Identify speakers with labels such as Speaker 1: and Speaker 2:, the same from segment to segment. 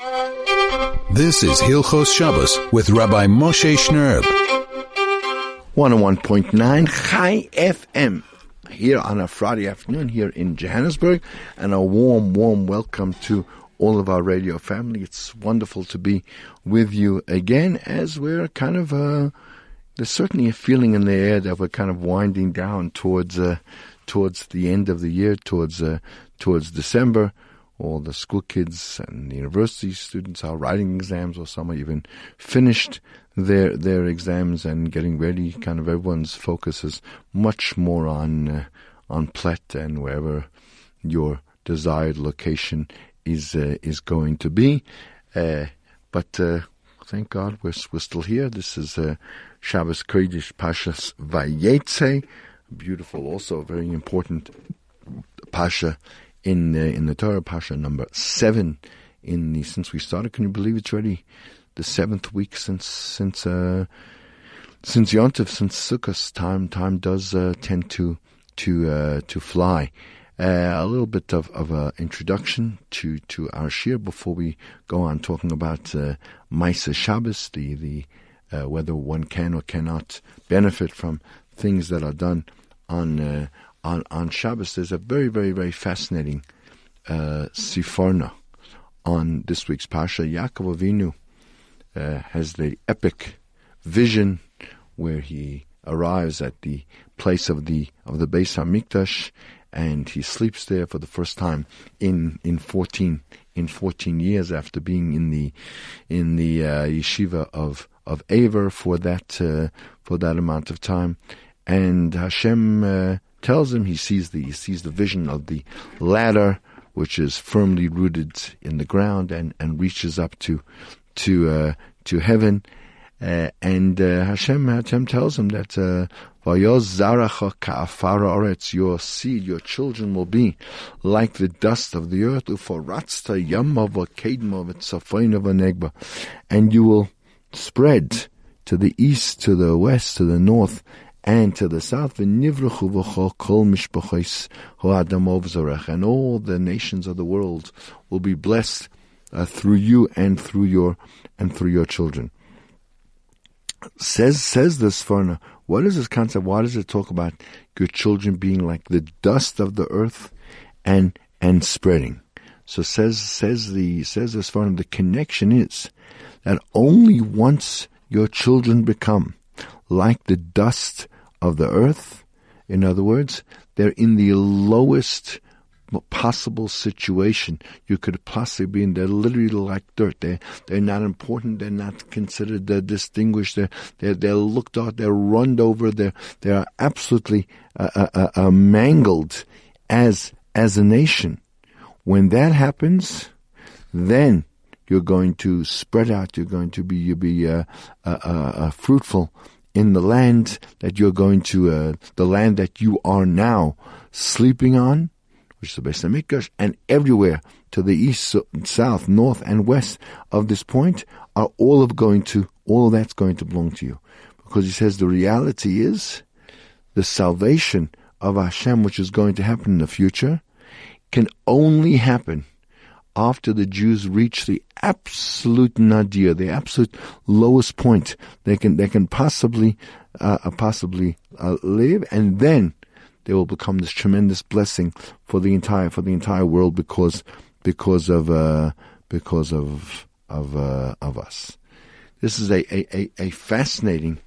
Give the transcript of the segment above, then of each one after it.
Speaker 1: This is Hilchos Shabbos with Rabbi Moshe Shnerb.
Speaker 2: 101.9 Chai FM here on a Friday afternoon here in Johannesburg and a warm, warm welcome to all of our radio family. It's wonderful to be with you again as we're kind of, uh, there's certainly a feeling in the air that we're kind of winding down towards, uh, towards the end of the year, towards, uh, towards December all the school kids and university students are writing exams, or some are even finished their their exams and getting ready. Kind of everyone's focus is much more on uh, on Plet and wherever your desired location is uh, is going to be. Uh, but uh, thank God we're we're still here. This is uh, Shabbos Kodesh Pashas Vayetze, beautiful, also very important pasha in the, in the Torah Pasha number seven in the since we started. Can you believe it's already the seventh week since since uh, since Yontif since Sukkot time time does uh, tend to to uh, to fly. Uh, a little bit of, of an introduction to, to our shir before we go on talking about uh, Maisa Shabbos, the the uh, whether one can or cannot benefit from things that are done on uh, on, on Shabbos, there's a very, very, very fascinating uh, on this week's Pasha. Yaakov Avinu uh, has the epic vision where he arrives at the place of the of the Beis Hamikdash and he sleeps there for the first time in in 14 in 14 years after being in the in the uh, yeshiva of of Aver for that uh, for that amount of time and Hashem uh, tells him he sees the he sees the vision of the ladder which is firmly rooted in the ground and, and reaches up to to uh, to heaven. Uh, and uh, Hashem Hashem tells him that uh, your seed, your children will be like the dust of the earth, and you will spread to the east, to the west, to the north, and to the south, and all the nations of the world will be blessed uh, through you and through your and through your children. Says says the Sforno. What is this concept? Why does it talk about your children being like the dust of the earth and and spreading? So says says the says the Sforno. The connection is that only once your children become like the dust of the earth. In other words, they're in the lowest possible situation you could possibly be in. They're literally like dirt. They're, they're not important. They're not considered they're distinguished. They're, they're, they're looked at. They're run over. They're, they're absolutely uh, uh, uh, uh, mangled as, as a nation. When that happens, then you're going to spread out. You're going to be, you'll be uh, uh, uh, fruitful in the land that you're going to, uh, the land that you are now sleeping on, which is the Beis Hamikdash, and everywhere to the east, south, north, and west of this point are all of going to, all of that's going to belong to you. Because he says the reality is the salvation of Hashem, which is going to happen in the future, can only happen after the Jews reach the absolute nadir, the absolute lowest point they can they can possibly uh, uh, possibly uh, live, and then they will become this tremendous blessing for the entire for the entire world because because of uh, because of of uh, of us. This is a, a, a, fascinating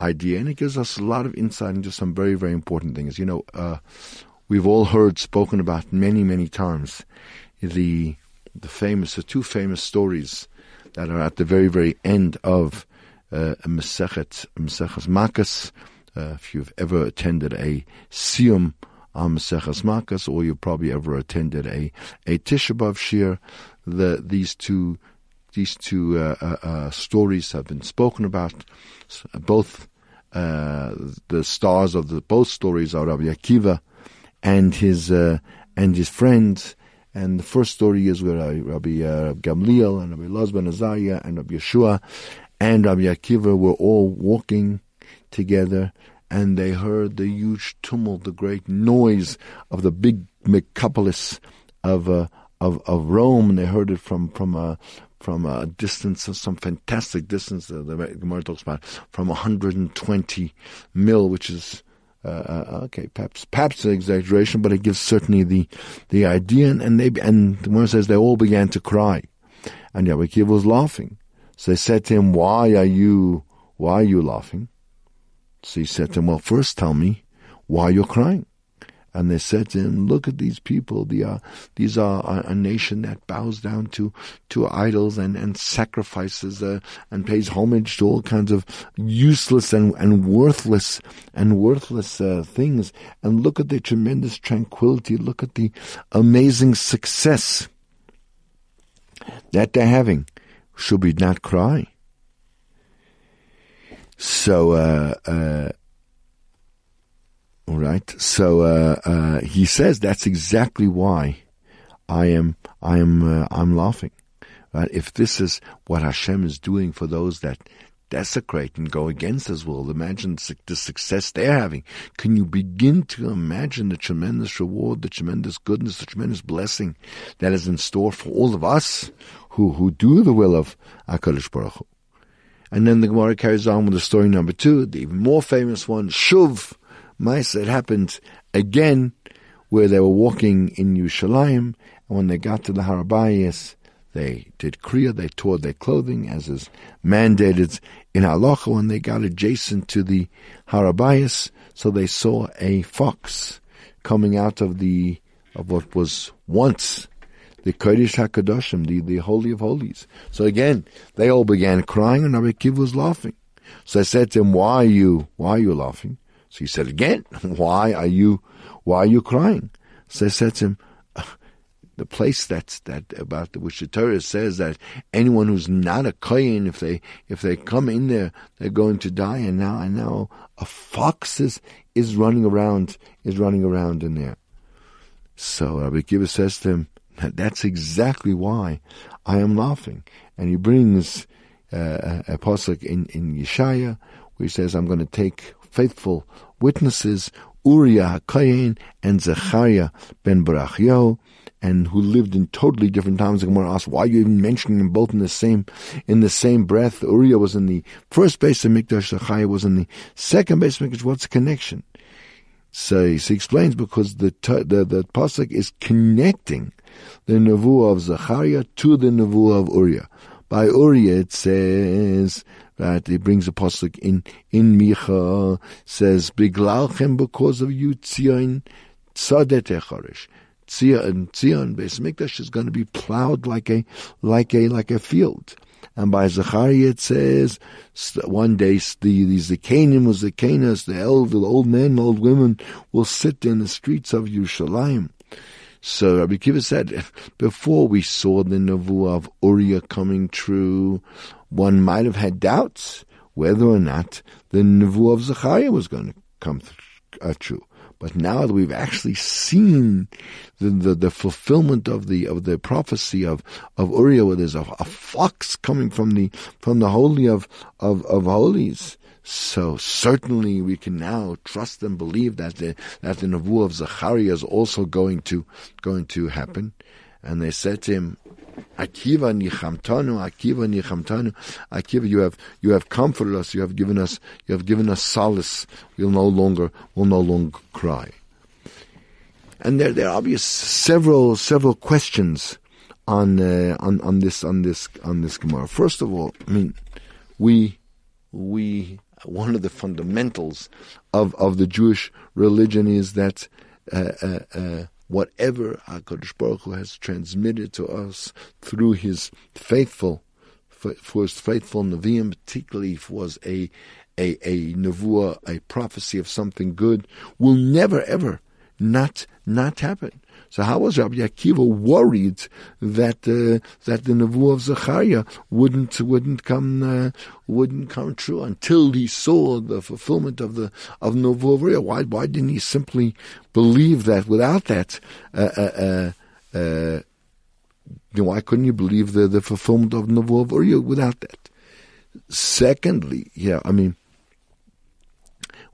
Speaker 2: idea, and it gives us a lot of insight into some very very important things. You know, uh, we've all heard spoken about many many times the the famous, the two famous stories that are at the very, very end of uh, Masechet, Masechet Makas. Uh, if you've ever attended a Siyum on Maseches Makas, or you've probably ever attended a a Tisha B'av Shir, the these two these two uh, uh, uh stories have been spoken about. Both uh, the stars of the both stories are Rabbi Akiva and his uh, and his friends and the first story is where uh, Rabbi uh, Gamliel and Rabbi Elazar ben Azariah and Rabbi Yeshua and Rabbi Akiva were all walking together and they heard the huge tumult, the great noise of the big metropolis of uh, of, of Rome, and they heard it from from a from a distance some fantastic distance. Uh, the Gemara talks about from 120 mil, which is uh, uh, okay, perhaps perhaps an exaggeration, but it gives certainly the the idea. And, and they and the Gemara says they all began to cry, and Yaakov was laughing. So they said to him, "Why are you why are you laughing?" So he said to them, "Well, first tell me why you're crying." And they said to him, "Look at these people. They are, these are a, a nation that bows down to to idols and and sacrifices uh, and pays homage to all kinds of useless and, and worthless and worthless uh, things. And look at the tremendous tranquility. Look at the amazing success that they're having. Should we not cry?" So. Uh, uh Right. So uh, uh, he says that's exactly why I am I am uh, I'm laughing. Right. If this is what Hashem is doing for those that desecrate and go against His will, imagine the success they're having. Can you begin to imagine the tremendous reward, the tremendous goodness, the tremendous blessing that is in store for all of us who who do the will of Hakadosh Baruch Hu? And then the Gemara carries on with the story number two, the even more famous one, Shuv Mice, it happened again where they were walking in Yerushalayim, and when they got to the Har HaBayis, they did Kriya, they tore their clothing, as is mandated in Halacha, when they got adjacent to the Har HaBayis, so they saw a fox coming out of the, of what was once the Kodesh HaKadoshim, the, the Holy of Holies. So again, they all began crying, and Rabbi Kiv was laughing. So I said to him, why are you, why are you laughing? So he said again, why are you, why are you crying? So I said to him, the place that's that about which the Torah says that anyone who's not a kohen, if they if they come in there, they're going to die. And now and now a fox is is running around is running around in there. So Rabbi Kiva says to him, that's exactly why I am laughing. And he brings uh, a, pasuk in in Yeshaya he says, "I'm going to take faithful witnesses, Uriah HaKohen and Zechariah ben Barachio, and who lived in totally different times. The Gemara asks, why are you even mentioning them both in the same in the same breath? Uriah was in the first base of Mikdash, Zechariah was in the second base of Mikdash. What's the connection? So he explains because the the the pasuk is connecting the nevuah of Zechariah to the nevuah of Uriah. By Uriah it says that he brings a pasuk in in Micha says Biglalchem because of you Tzion Tzadet Echarish. Tzion Tzion Beis Mikdash is going to be plowed like a like a like a field. And by Zechariah it says one day the the Zakanim was the the old the old men, old women will sit in the streets of Yerushalayim. So Rabbi Kiva said, before we saw the Nevuah of Uriah coming true, one might have had doubts whether or not the Nevuah of Zechariah was going to come uh, true. But now that we've actually seen the, the, the, fulfillment of the of the prophecy of, of Uriah, where there's a, a fox coming from the from the holy of, of, of holies, so certainly we can now trust and believe that the that the Nevuah of Zachariah is also going to going to happen. And they said to him, Akiva nichamtanu, Akiva nichamtanu, Akiva, you have you have comforted us, you have given us you have given us solace. We'll no longer will no longer cry. And there there are obvious several several questions on uh, on on this on this on this Gemara. First of all, I mean, we we one of the fundamentals of, of the Jewish religion is that uh, uh, uh, whatever HaKadosh Baruch Hu has transmitted to us through his faithful, for his faithful Nevi'im, particularly if was a, a, a nevuah, a prophecy of something good, will never ever not, not happen. So how was Rabbi Akiva worried that uh, that the nevuah of Zechariah wouldn't wouldn't come uh, wouldn't come true until he saw the fulfillment of the of nevuah? Why why didn't he simply believe that without that? Uh, uh, uh, uh why couldn't you believe the, the fulfillment of nevuah of Uriah without that? Secondly, yeah, I mean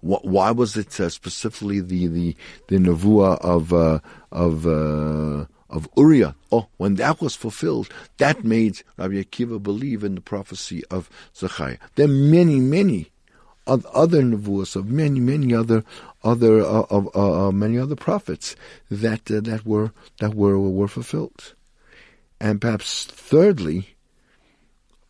Speaker 2: why was it uh, specifically the the the nevuah of uh, of uh, of Uriah. Oh, when that was fulfilled, that made Rabbi Akiva believe in the prophecy of Zechariah. There are many, many other nevuos of many, many other, other uh, of uh, uh, many other prophets that uh, that were that were were fulfilled, and perhaps thirdly,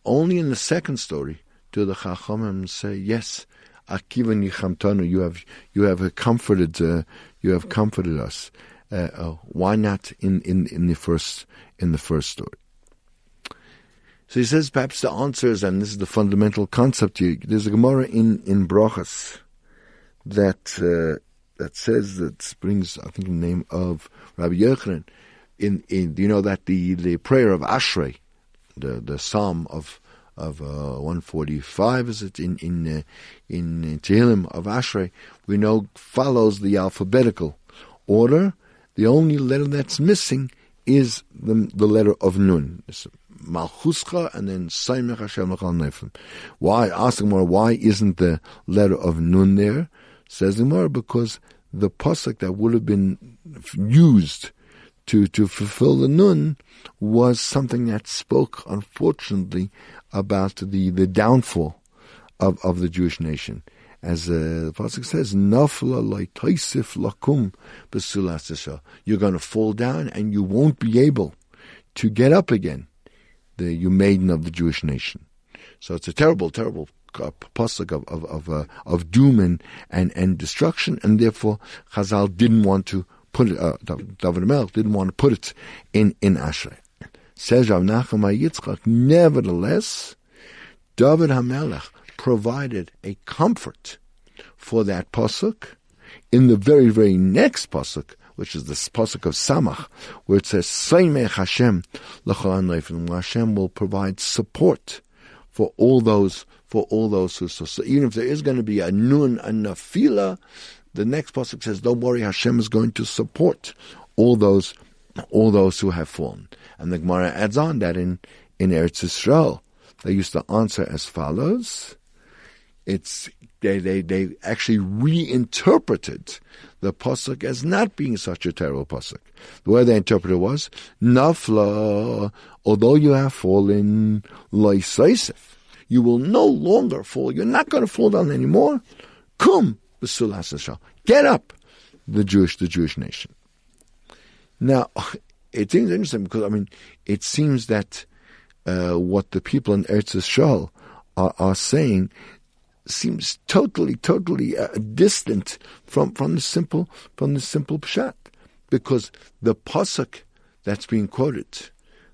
Speaker 2: only in the second story do the Chachamim say yes. Akiva nichamtanu, you have you have comforted uh, you have comforted us. Uh, uh, why not in, in, in the first in the first story? So he says perhaps the answer is, and this is the fundamental concept here. There's a Gemara in in Brachas that uh, that says that brings I think the name of Rabbi Yochanan. In in you know that the the prayer of Ashrei, the the Psalm of of uh, 145 is it in in uh, in Tehillim of Ashrei we know follows the alphabetical order. The only letter that's missing is the the letter of Nun. It's Malchuscha and then Saimech Hashem Nefim. Why? Ask more. Why isn't the letter of Nun there? Says Gemara because the pasuk that would have been used to to fulfill the Nun was something that spoke, unfortunately, about the, the downfall of, of the Jewish nation. As uh, the pasuk says, "Nafla loitaisif lakum b'sulasisha." You're going to fall down, and you won't be able to get up again. The you maiden of the Jewish nation. So it's a terrible, terrible pasuk of of of, uh, of doom and, and and destruction, and therefore Chazal didn't want to put it. Uh, David Melch didn't want to put it in in Ashrei. Says Rav Nachum Yitzchak, nevertheless, David HaMelech provided a comfort for that pasuk in the very, very next pasuk, which is the pasuk of Samach, where it says, Saimech Hashem l'chol Hashem will provide support for all those for all those who so, so even if there is going to be a nun a nafila, the next pasuk says, "Don't worry, Hashem is going to support all those all those who have fallen." And the Gemara adds on that in, in Eretz Yisrael, they used to answer as follows. It's, they, they, they actually reinterpreted the pasuk as not being such a terrible pasuk. The way they interpreted it was, Nafla, although you have fallen, Lysaisif, you will no longer fall. You're not going to fall down anymore. Kum, Get up, the Jewish, the Jewish nation. Now, it seems interesting because I mean, it seems that uh, what the people in Eretz Yisrael are, are saying seems totally, totally uh, distant from from the simple from the simple pshat, because the pasuk that's being quoted,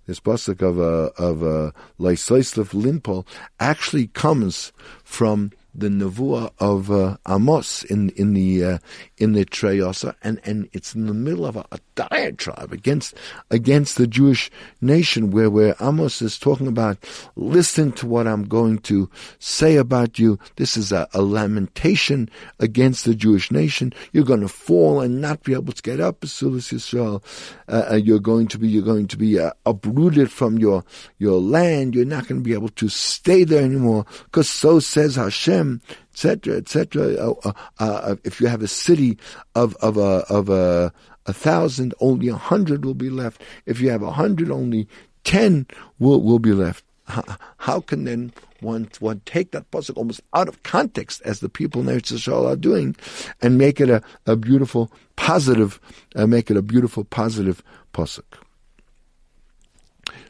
Speaker 2: this pasuk of uh, of uh, Linpol, actually comes from the nevuah of uh, Amos in in the uh, in the Trei Asar, and and it's in the middle of a, a, diatribe against against the Jewish nation, where where Amos is talking about, listen to what I'm going to say about you. This is a, a lamentation against the Jewish nation. You're going to fall and not be able to get up, Basilis Yisrael. Uh, uh, you're going to be you're going to be uh, uprooted from your your land. You're not going to be able to stay there anymore, because so says Hashem etc., etc. Uh, uh, uh, if you have a city of of a of a a thousand, only a hundred will be left. If you have a hundred, only ten will will be left. How, how can then one one take that pasuk almost out of context, as the people in Eretz are doing, and make it a, a beautiful positive, uh, make it a beautiful positive pasuk?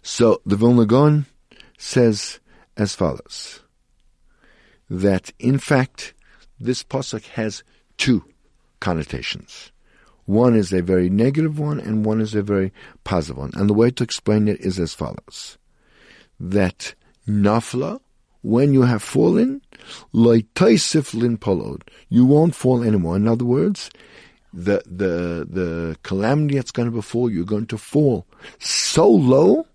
Speaker 2: So the Vilna Gaon says as follows that in fact this pasuk has two connotations. One is a very negative one, and one is a very positive one. And the way to explain it is as follows: that nafla, when you have fallen, loitaisif lin polod, you won't fall anymore. In other words, the the the calamity that's going to befall you, you're going to fall so low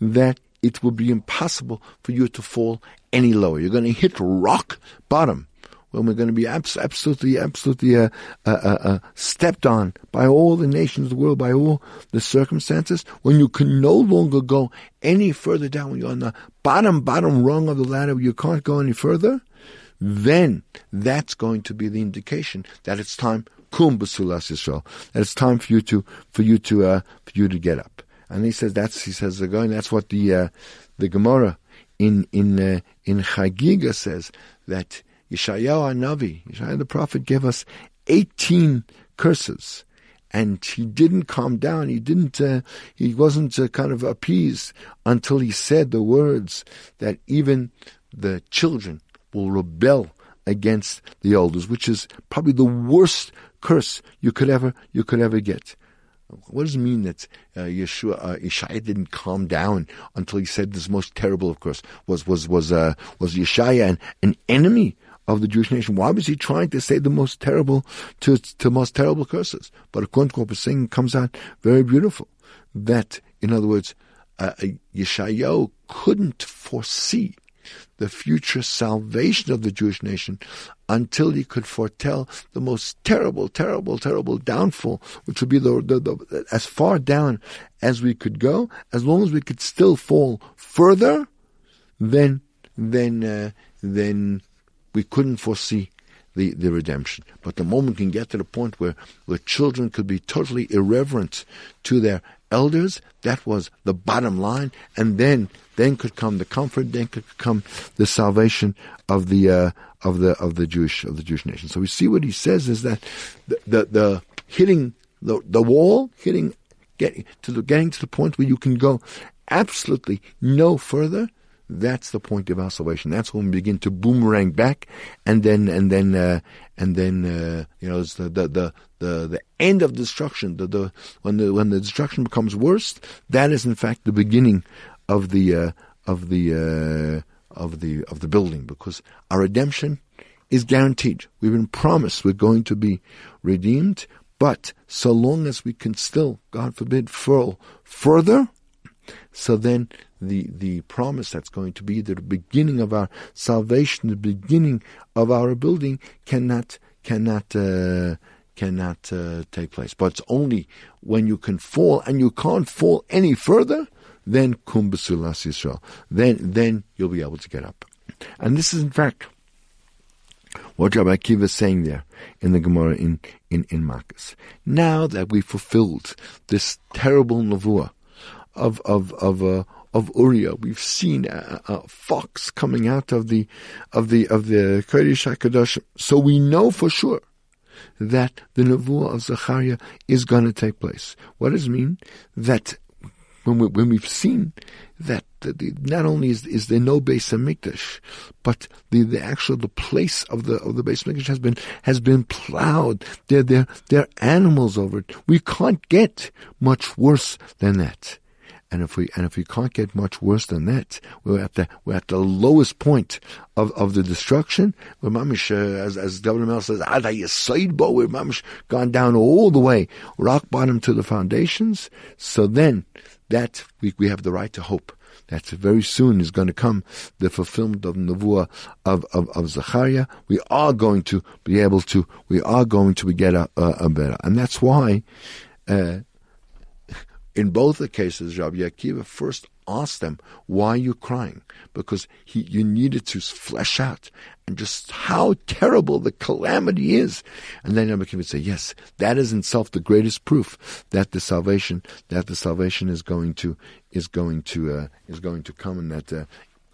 Speaker 2: that it will be impossible for you to fall any lower. You're going to hit rock bottom when we're going to be absolutely, absolutely uh, uh, uh, uh, stepped on by all the nations of the world, by all the circumstances, when you can no longer go any further down, when you're on the bottom, bottom rung of the ladder, you can't go any further, then that's going to be the indication that it's time kum b'sulas Yisrael. That it's time for you to for you to uh, for you to get up. And he says that's he says going. That's what the uh, the Gemara in in uh, in Chagiga says that Yeshayahu Navi, the prophet, gave us eighteen curses and he didn't calm down. He didn't. Uh, he wasn't uh, kind of appeased until he said the words that even the children will rebel against the elders, which is probably the worst curse you could ever you could ever get. What does it mean that uh, Yeshua uh, Yeshaya didn't calm down until he said this most terrible? Of course, was was was uh, was Yeshaya an, an enemy of the Jewish nation. Why was he trying to say the most terrible to to most terrible curses? But according to what saying, comes out very beautiful. That, in other words, uh, Yeshayahu couldn't foresee the future salvation of the Jewish nation until he could foretell the most terrible, terrible, terrible downfall, which would be the, the, the, as far down as we could go, as long as we could still fall further, then then uh, then we couldn't foresee the, the redemption. But the moment can get to the point where, where children could be totally irreverent to their elders, that was the bottom line, and then then could come the comfort, then could come the salvation of the uh, of the of the Jewish of the Jewish nation. So we see what he says is that the the, the hitting the the wall, hitting getting to the getting to the point where you can go absolutely no further that's the point of our salvation. That's when we begin to boomerang back, and then and then uh, and then uh, you know the the the the end of destruction. The the when the when the destruction becomes worse, that is in fact the beginning of the uh, of the uh, of the of the building, because our redemption is guaranteed. We've been promised we're going to be redeemed, but so long as we can still, God forbid, fall further, so then the, the promise that's going to be the beginning of our salvation, the beginning of our building cannot, cannot, uh, cannot uh, take place. But it's only when you can fall and you can't fall any further, then kum b'sulas Yisrael. Then, then you'll be able to get up. And this is in fact what Rabbi Akiva is saying there in the Gemara in, in, in Makkos. Now that we fulfilled this terrible nevuah of, of, of, uh, of Uriah. We've seen a, a, fox coming out of the of the of the Kodesh Hakadosh. So we know for sure that the nevuah of Zechariah is going to take place. What does it mean? That when, we, when we've seen that the, not only is, is there no Beis Hamikdash, but the, the actual the place of the of the Beis Hamikdash has been has been plowed. There there there are animals over it. We can't get much worse than that. And if we and if we can't get much worse than that, we're at the we're at the lowest point of, of the destruction. We're mamish, uh, as as Mel says, ada sidebo. We're mamish gone down all the way, rock bottom to the foundations. So then, that we we have the right to hope that very soon is going to come the fulfillment of nevuah of, of, of Zechariah. We are going to be able to, we are going to get a, a, a better. And that's why uh, in both the cases, Rabbi Akiva first asked them, why are you crying? Because he, you needed to flesh out and just how terrible the calamity is. And then Rabbi Akiva would say, yes, that is in itself the greatest proof that the salvation, that the salvation is going to, is going to, uh, is going to come and that, uh,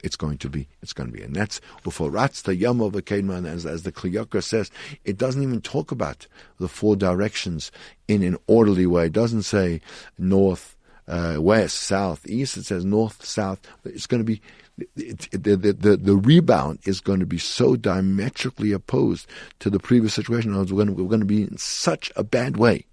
Speaker 2: it's going to be. It's going to be. And that's Uforatz the of as, as the Kli says, it doesn't even talk about the four directions in an orderly way. It doesn't say north, uh, west, south, east. It says north, south. It's going to be it, the, the, the, the, rebound is going to be so diametrically opposed to the previous situation. We're going, to, we're going to be in such a bad way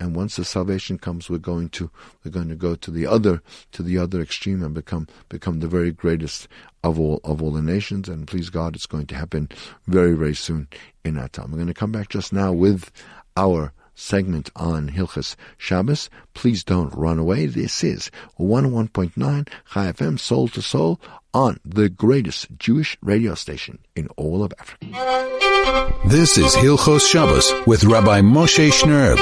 Speaker 2: and once the salvation comes, we're going to we're going to go to the other to the other extreme and become become the very greatest of all of all the nations. And please God, it's going to happen very very soon in our time. We're going to come back just now with our segment on Hilchas Shabbos. Please don't run away. This is 101.9 Chai FM, soul to soul, on the greatest Jewish radio station in all of Africa.
Speaker 1: This is Hilchos Shabbos with Rabbi Moshe Shnerb.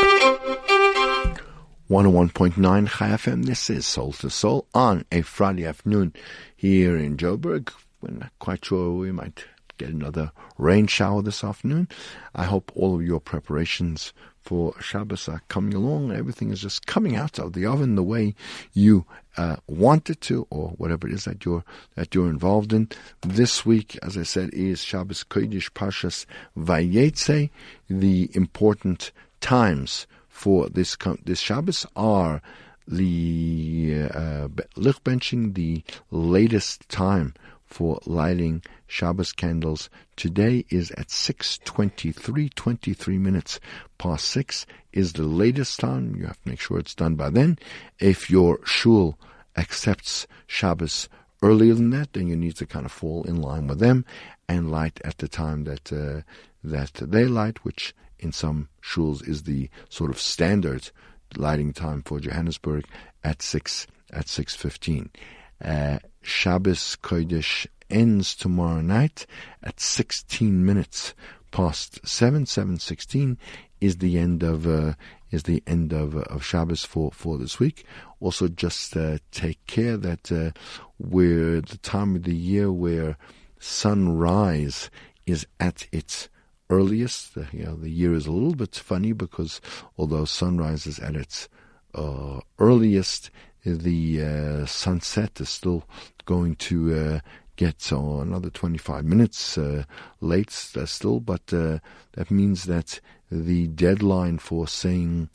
Speaker 2: 101.9 Chai FM. This is Soul to Soul on a Friday afternoon here in Joburg. We're not quite sure we might get another rain shower this afternoon. I hope all of your preparations for Shabbos are coming along. Everything is just coming out of the oven the way you uh, want it to, or whatever it is that you're that you're involved in. This week, as I said, is Shabbos Kodesh Pashas Vayetze. The important times for this this Shabbos are the uh, benching, the latest time for lighting Shabbos candles today is at 6.23, 23 minutes past 6 is the latest time. You have to make sure it's done by then. If your shul accepts Shabbos earlier than that, then you need to kind of fall in line with them and light at the time that uh, that they light, which in some shuls is the sort of standard lighting time for Johannesburg at six at six fifteen. Uh, Shabbos Kodesh ends tomorrow night at 16 minutes past 7, 7.16 is the end of, uh, is the end of, uh, of Shabbos for, for this week. Also just, uh, take care that, uh, we're the time of the year where sunrise is at its earliest. You know, the year is a little bit funny because although sunrise is at its uh, earliest, the uh, sunset is still going to uh, get uh, another 25 minutes uh, late still, but uh, that means that the deadline for saying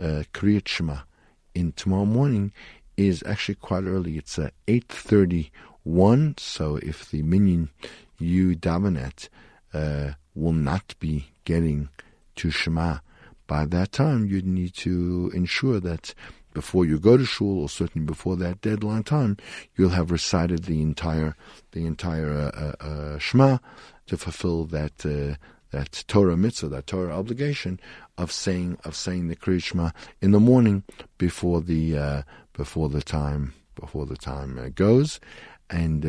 Speaker 2: uh, Kriyat Shema in tomorrow morning is actually quite early. It's uh, 8.31, so if the minyan you daven at uh, will not be getting to Shema. By that time, you need to ensure that before you go to shul, or certainly before that deadline time, you'll have recited the entire the entire uh, uh, uh Shema to fulfill that uh, that Torah mitzvah, that Torah obligation of saying of saying the Kriyat Shema in the morning before the uh, before the time before the time uh, goes, and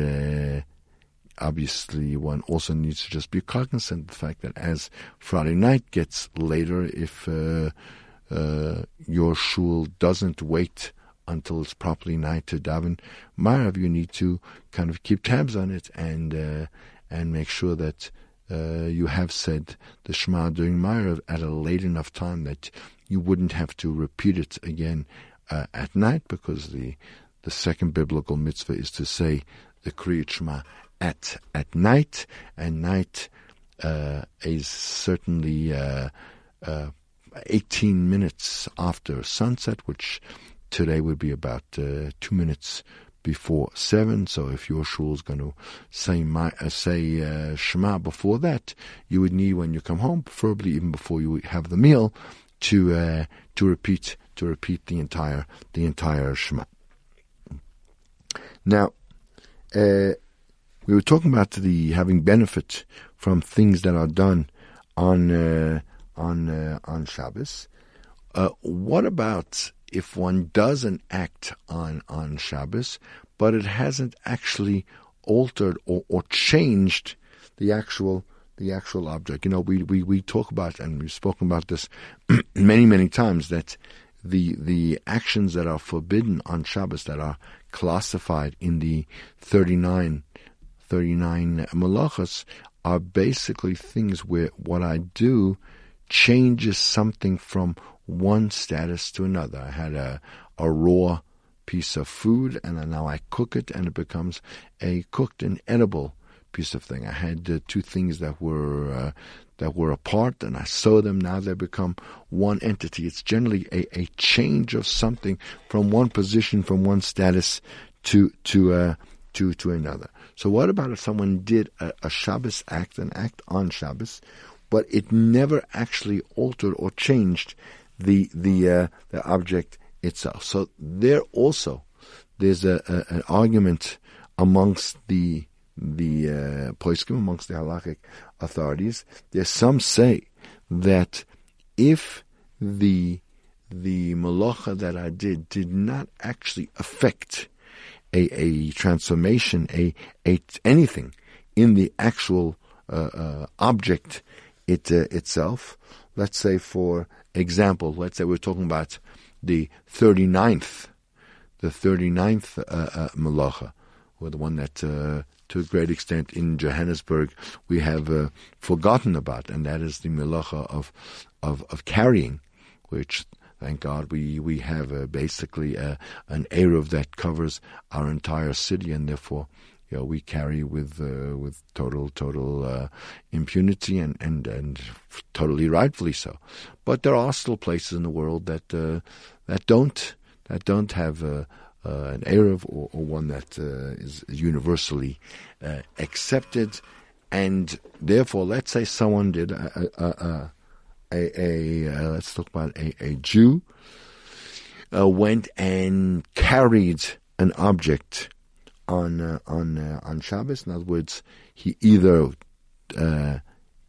Speaker 2: obviously one also needs to just be cognizant of the fact that as Friday night gets later, if uh, uh, your shul doesn't wait until it's properly night to daven Marav, you need to kind of keep tabs on it and uh, and make sure that uh, you have said the Shema during Marav at a late enough time that you wouldn't have to repeat it again uh, at night because the the second biblical mitzvah is to say the Kriyat Shema at at night, and night uh, is certainly uh, uh, 18 minutes after sunset, which today would be about uh, two minutes before seven. So if your shul is going to say my, uh, say uh, Shema before that, you would need when you come home, preferably even before you have the meal, to uh, to repeat to repeat the entire the entire Shema. Now, uh, we were talking about the having benefit from things that are done on uh, on uh, on Shabbos. Uh, what about if one does an act on on Shabbos, but it hasn't actually altered or, or changed the actual the actual object? You know, we, we, we talk about and we've spoken about this many many times that the the actions that are forbidden on Shabbos that are classified in the 39 39 malachas are basically things where what I do changes something from one status to another. I had a, a raw piece of food and now I cook it and it becomes a cooked and edible piece of thing. I had uh, two things that were uh, that were apart and I sew them. Now they become one entity. It's generally a, a change of something from one position, from one status to to uh, to to another. So what about if someone did a, a Shabbos act, an act on Shabbos, but it never actually altered or changed the the uh, the object itself? So there also there's a, a an argument amongst the the uh, poskim, amongst the halachic authorities. There's some say that if the the malacha that I did did not actually affect a, a transformation, a, a anything in the actual uh, uh, object it uh, itself. Let's say, for example, let's say we're talking about the 39th, the 39th uh, uh, malacha. or the one that uh, to a great extent in Johannesburg we have forgotten about, and that is the melacha of, of, of carrying, which thank God we we have uh, basically uh, an eruv that covers our entire city, and therefore. You know, we carry with uh, with total total uh, impunity and, and and totally rightfully so, but there are still places in the world that uh, that don't that don't have uh, an eruv or, or, one that is universally accepted, and therefore, let's say someone did a, a, a, a let's talk about a, a Jew went and carried an object on uh, on uh, on Shabbos. In other words, he either uh,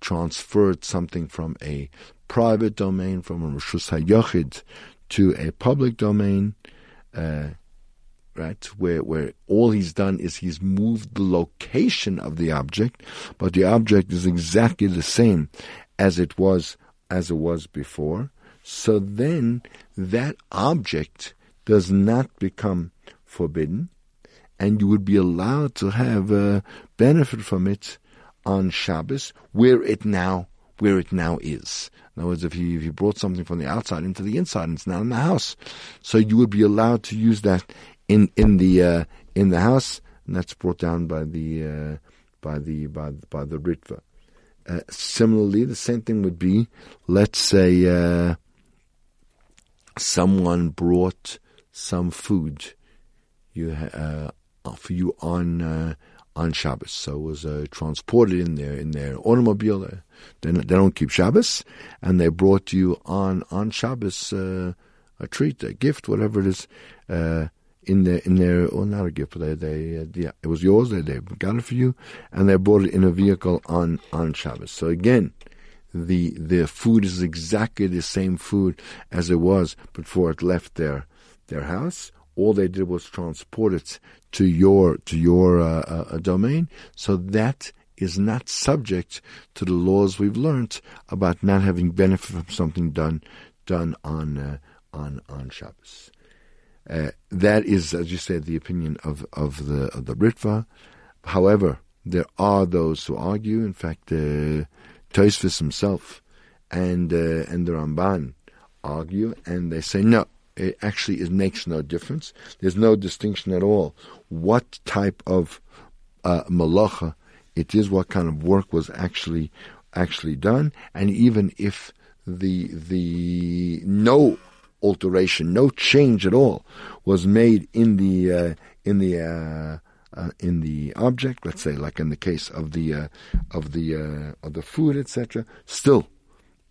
Speaker 2: transferred something from a private domain, from a Rishus HaYochid, to a public domain, right? Where where all he's done is he's moved the location of the object, but the object is exactly the same as it was as it was before. So then that object does not become forbidden, and you would be allowed to have a benefit from it on Shabbos, where it now where it now is. In other words, if you, if you brought something from the outside into the inside, and it's now in the house, so you would be allowed to use that in in the uh, in the house, and that's brought down by the uh, by the by by the Ritva. Uh, similarly, the same thing would be, let's say, uh, someone brought some food you uh, for you on uh, on Shabbos, so it was transported in their in their automobile. They, they don't keep Shabbos, and they brought you on on Shabbos a treat, a gift, whatever it is in their in their oh not a gift they they uh, yeah it was yours they they got it for you and they brought it in a vehicle on on Shabbos. So again the the food is exactly the same food as it was before it left their their house. All they did was transport it to your to your uh, uh, domain. So that is not subject to the laws we've learned about not having benefit from something done done on uh, on on Shabbos. Uh, that is, as you said, the opinion of, of the of the Ritva. However, there are those who argue. In fact, uh, Tosfos himself and uh, and the Ramban argue, and they say no. It actually it makes no difference. There's no distinction at all. What type of uh, malacha it is, what kind of work was actually actually done, and even if the the no alteration, no change at all was made in the uh, in the uh, uh, in the object. Let's say, like in the case of the uh, of the uh, of the food, etc. Still,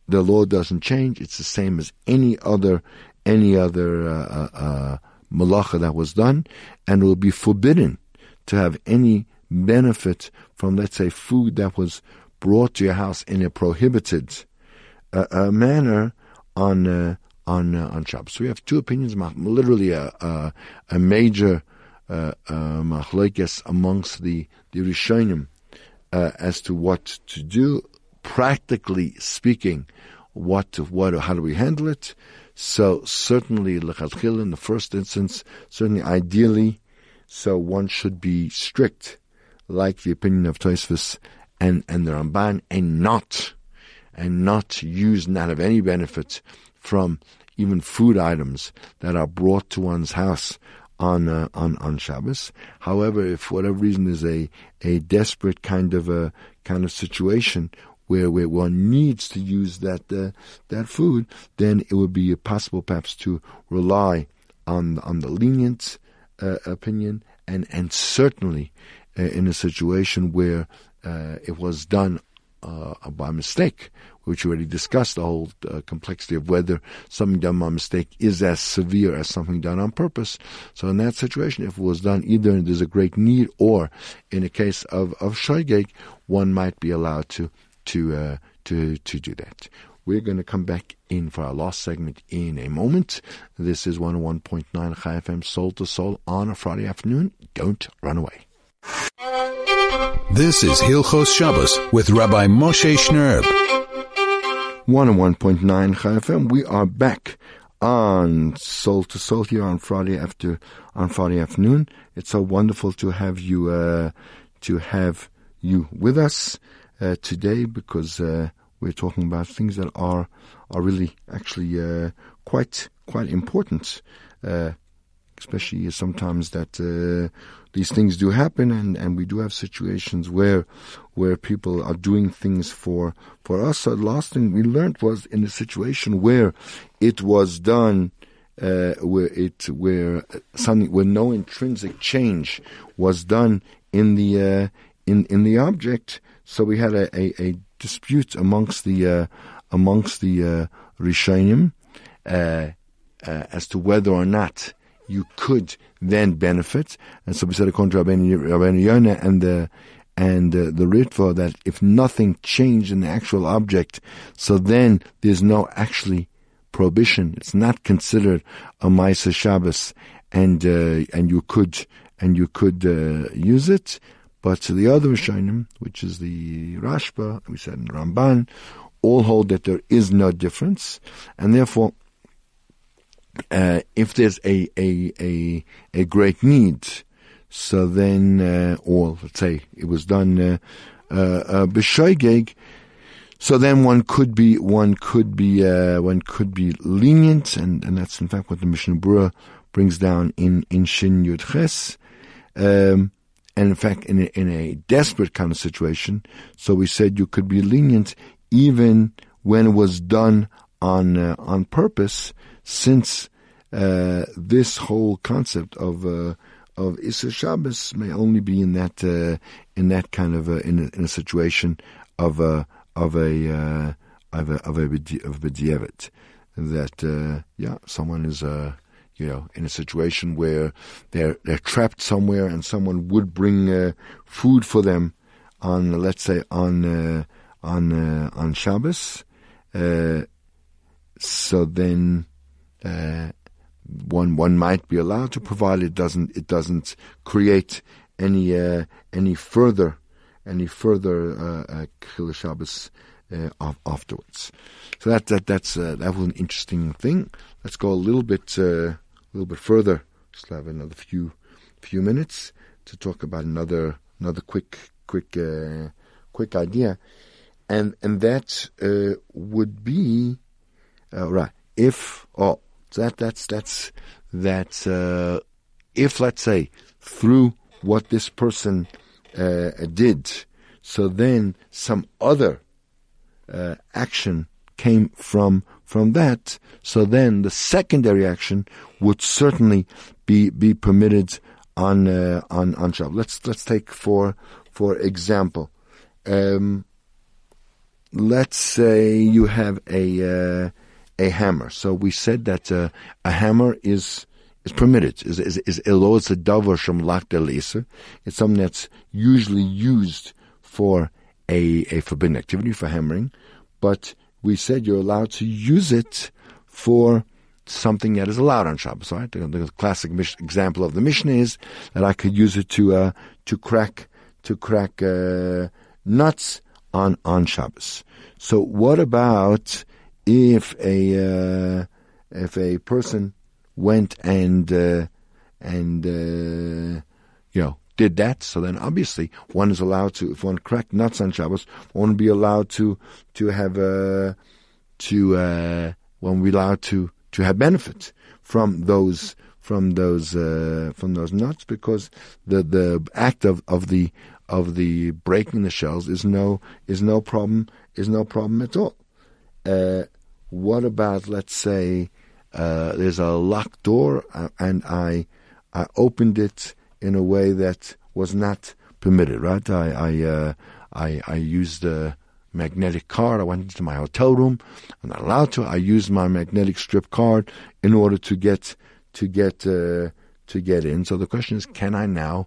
Speaker 2: the law doesn't change. It's the same as any other any other uh, malacha that was done, and will be forbidden to have any benefit from, let's say, food that was brought to your house in a prohibited manner on on uh, on Shabbos. So we have two opinions, literally a a, a major uh, uh, amongst the the Rishonim uh, as to what to do. Practically speaking, what what how do we handle it? So certainly lechatchil in the first instance, certainly ideally, so one should be strict, like the opinion of Tosfos and and the Ramban, and not and not use not of any benefit from even food items that are brought to one's house on uh, on on Shabbos. However, if for whatever reason there's a a desperate kind of a kind of situation where where one needs to use that uh, that food, then it would be possible perhaps to rely on on the lenient uh, opinion and and certainly uh, in a situation where uh, it was done uh, by mistake, which we already discussed the whole uh, complexity of whether something done by mistake is as severe as something done on purpose. So in that situation, if it was done either there's a great need or in a case of, of one might be allowed to, to, uh, to, to do that. We're going to come back in for our last segment in a moment. This is 101.9 Chai FM Soul to Soul on a Friday afternoon. Don't run away.
Speaker 1: This is Hilchos Shabbos with Rabbi Moshe Shnerb.
Speaker 2: 101.9 Chai FM. We are back on Soul to Soul here on Friday after on Friday afternoon. It's so wonderful to have you uh, to have you with us uh, today because uh, we're talking about things that are are really actually uh, quite quite important, uh, especially sometimes that uh, these things do happen, and, and we do have situations where where people are doing things for for us. So the last thing we learned was in a situation where it was done. Uh, where it where something where no intrinsic change was done in the uh, in in the object. So we had a, a, a dispute amongst the uh, amongst the uh, Rishonim uh, uh, as to whether or not you could then benefit. And so we said according to Rabbeinu Yonah and the and uh, the Ritva that if nothing changed in the actual object, so then there's no actually prohibition. It's not considered a Maaseh Shabbos, and uh, and you could and you could uh, use it. But the other Rishonim, which is the Rashba, we said in Ramban, all hold that there is no difference, and therefore uh, if there's a, a, a, a great need, so then, uh, or let's say it was done, uh, uh, uh so then one could be, one could be, uh, one could be lenient, and, and that's in fact what the Mishnah Berurah brings down in, in Shin Yud Ches. Um, and in fact, in a, in a desperate kind of situation, so we said you could be lenient even when it was done on uh, on purpose, since uh, this whole concept of uh, of Issa Shabbos may only be in that uh, in that kind of a, in, a, in a situation of a of a uh, of a of a of a that uh, yeah someone is uh, you know in a situation where they're they're trapped somewhere and someone would bring food for them on let's say on uh, on on Shabbos uh, so then uh, one one might be allowed to, provide it doesn't it doesn't create any uh, any further any further uh, uh, Shabbos uh, afterwards. So that that that's uh, that was an interesting thing. Let's go a little bit uh, a little bit further. Just have another few few minutes to talk about another another quick quick uh, quick idea, and and that would be right if oh that that's that's that uh, if let's say through what this person uh, did, so then some other uh, action came from from that. So then the secondary action would certainly be be permitted on uh, on on Shabbat. Let's let's take for for example. Um, let's say you have a uh, a hammer. So we said that uh, a hammer is is permitted. Is is is? It's something that's usually used for a a forbidden activity for hammering, but we said you're allowed to use it for something that is allowed on Shabbos. Right? The, the classic example of the Mishnah is that I could use it to uh, to crack to crack uh, nuts on on Shabbos. So what about if a uh, if a person went and uh, and uh, you know did that, so then obviously one is allowed to. If one cracked nuts on Shabbos, one would be allowed to to have uh, to uh, one would be allowed to to have benefit from those from those uh, from those nuts because the the act of, of the of the breaking the shells is no is no problem is no problem at all. Uh, what about, let's say, uh, there's a locked door uh, and I I opened it in a way that was not permitted, right? I I uh, I, I used a magnetic card. I went into my hotel room. I'm not allowed to. I used my magnetic strip card in order to get to get uh, to get in. So the question is, can I now?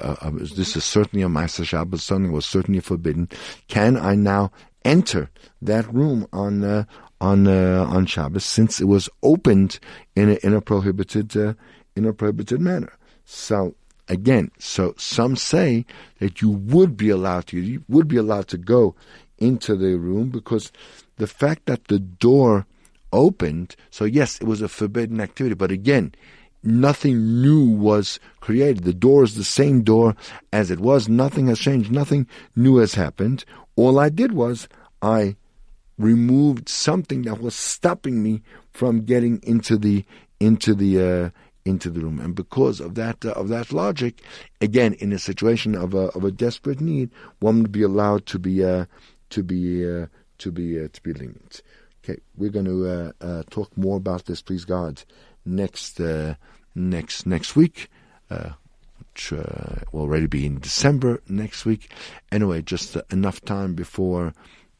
Speaker 2: Uh, uh this is certainly a Maaseh Shabbos. Something was certainly forbidden. Can I now enter that room on uh, on uh, on Shabbos since it was opened in a, in a prohibited uh, in a prohibited manner. So again, so some say that you would be allowed to you would be allowed to go into the room because the fact that the door opened. So yes, it was a forbidden activity, but again, nothing new was created. The door is the same door as it was. Nothing has changed. Nothing new has happened. All I did was I removed something that was stopping me from getting into the into the uh, into the room. And because of that uh, of that logic, again, in a situation of a of a desperate need, one would be allowed to be uh, to be uh, to be uh, to be lenient. Okay, we're going to uh, talk more about this, please God, next next next week. which will already be in December next week. Anyway, just enough time before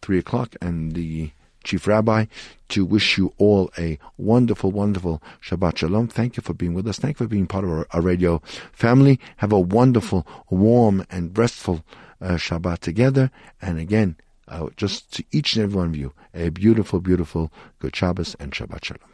Speaker 2: three o'clock, and the Chief Rabbi, to wish you all a wonderful, wonderful Shabbat Shalom. Thank you for being with us. Thank you for being part of our, our radio family. Have a wonderful, warm, and restful uh, Shabbat together. And again, uh, just to each and every one of you, a beautiful, beautiful good Shabbos and Shabbat Shalom.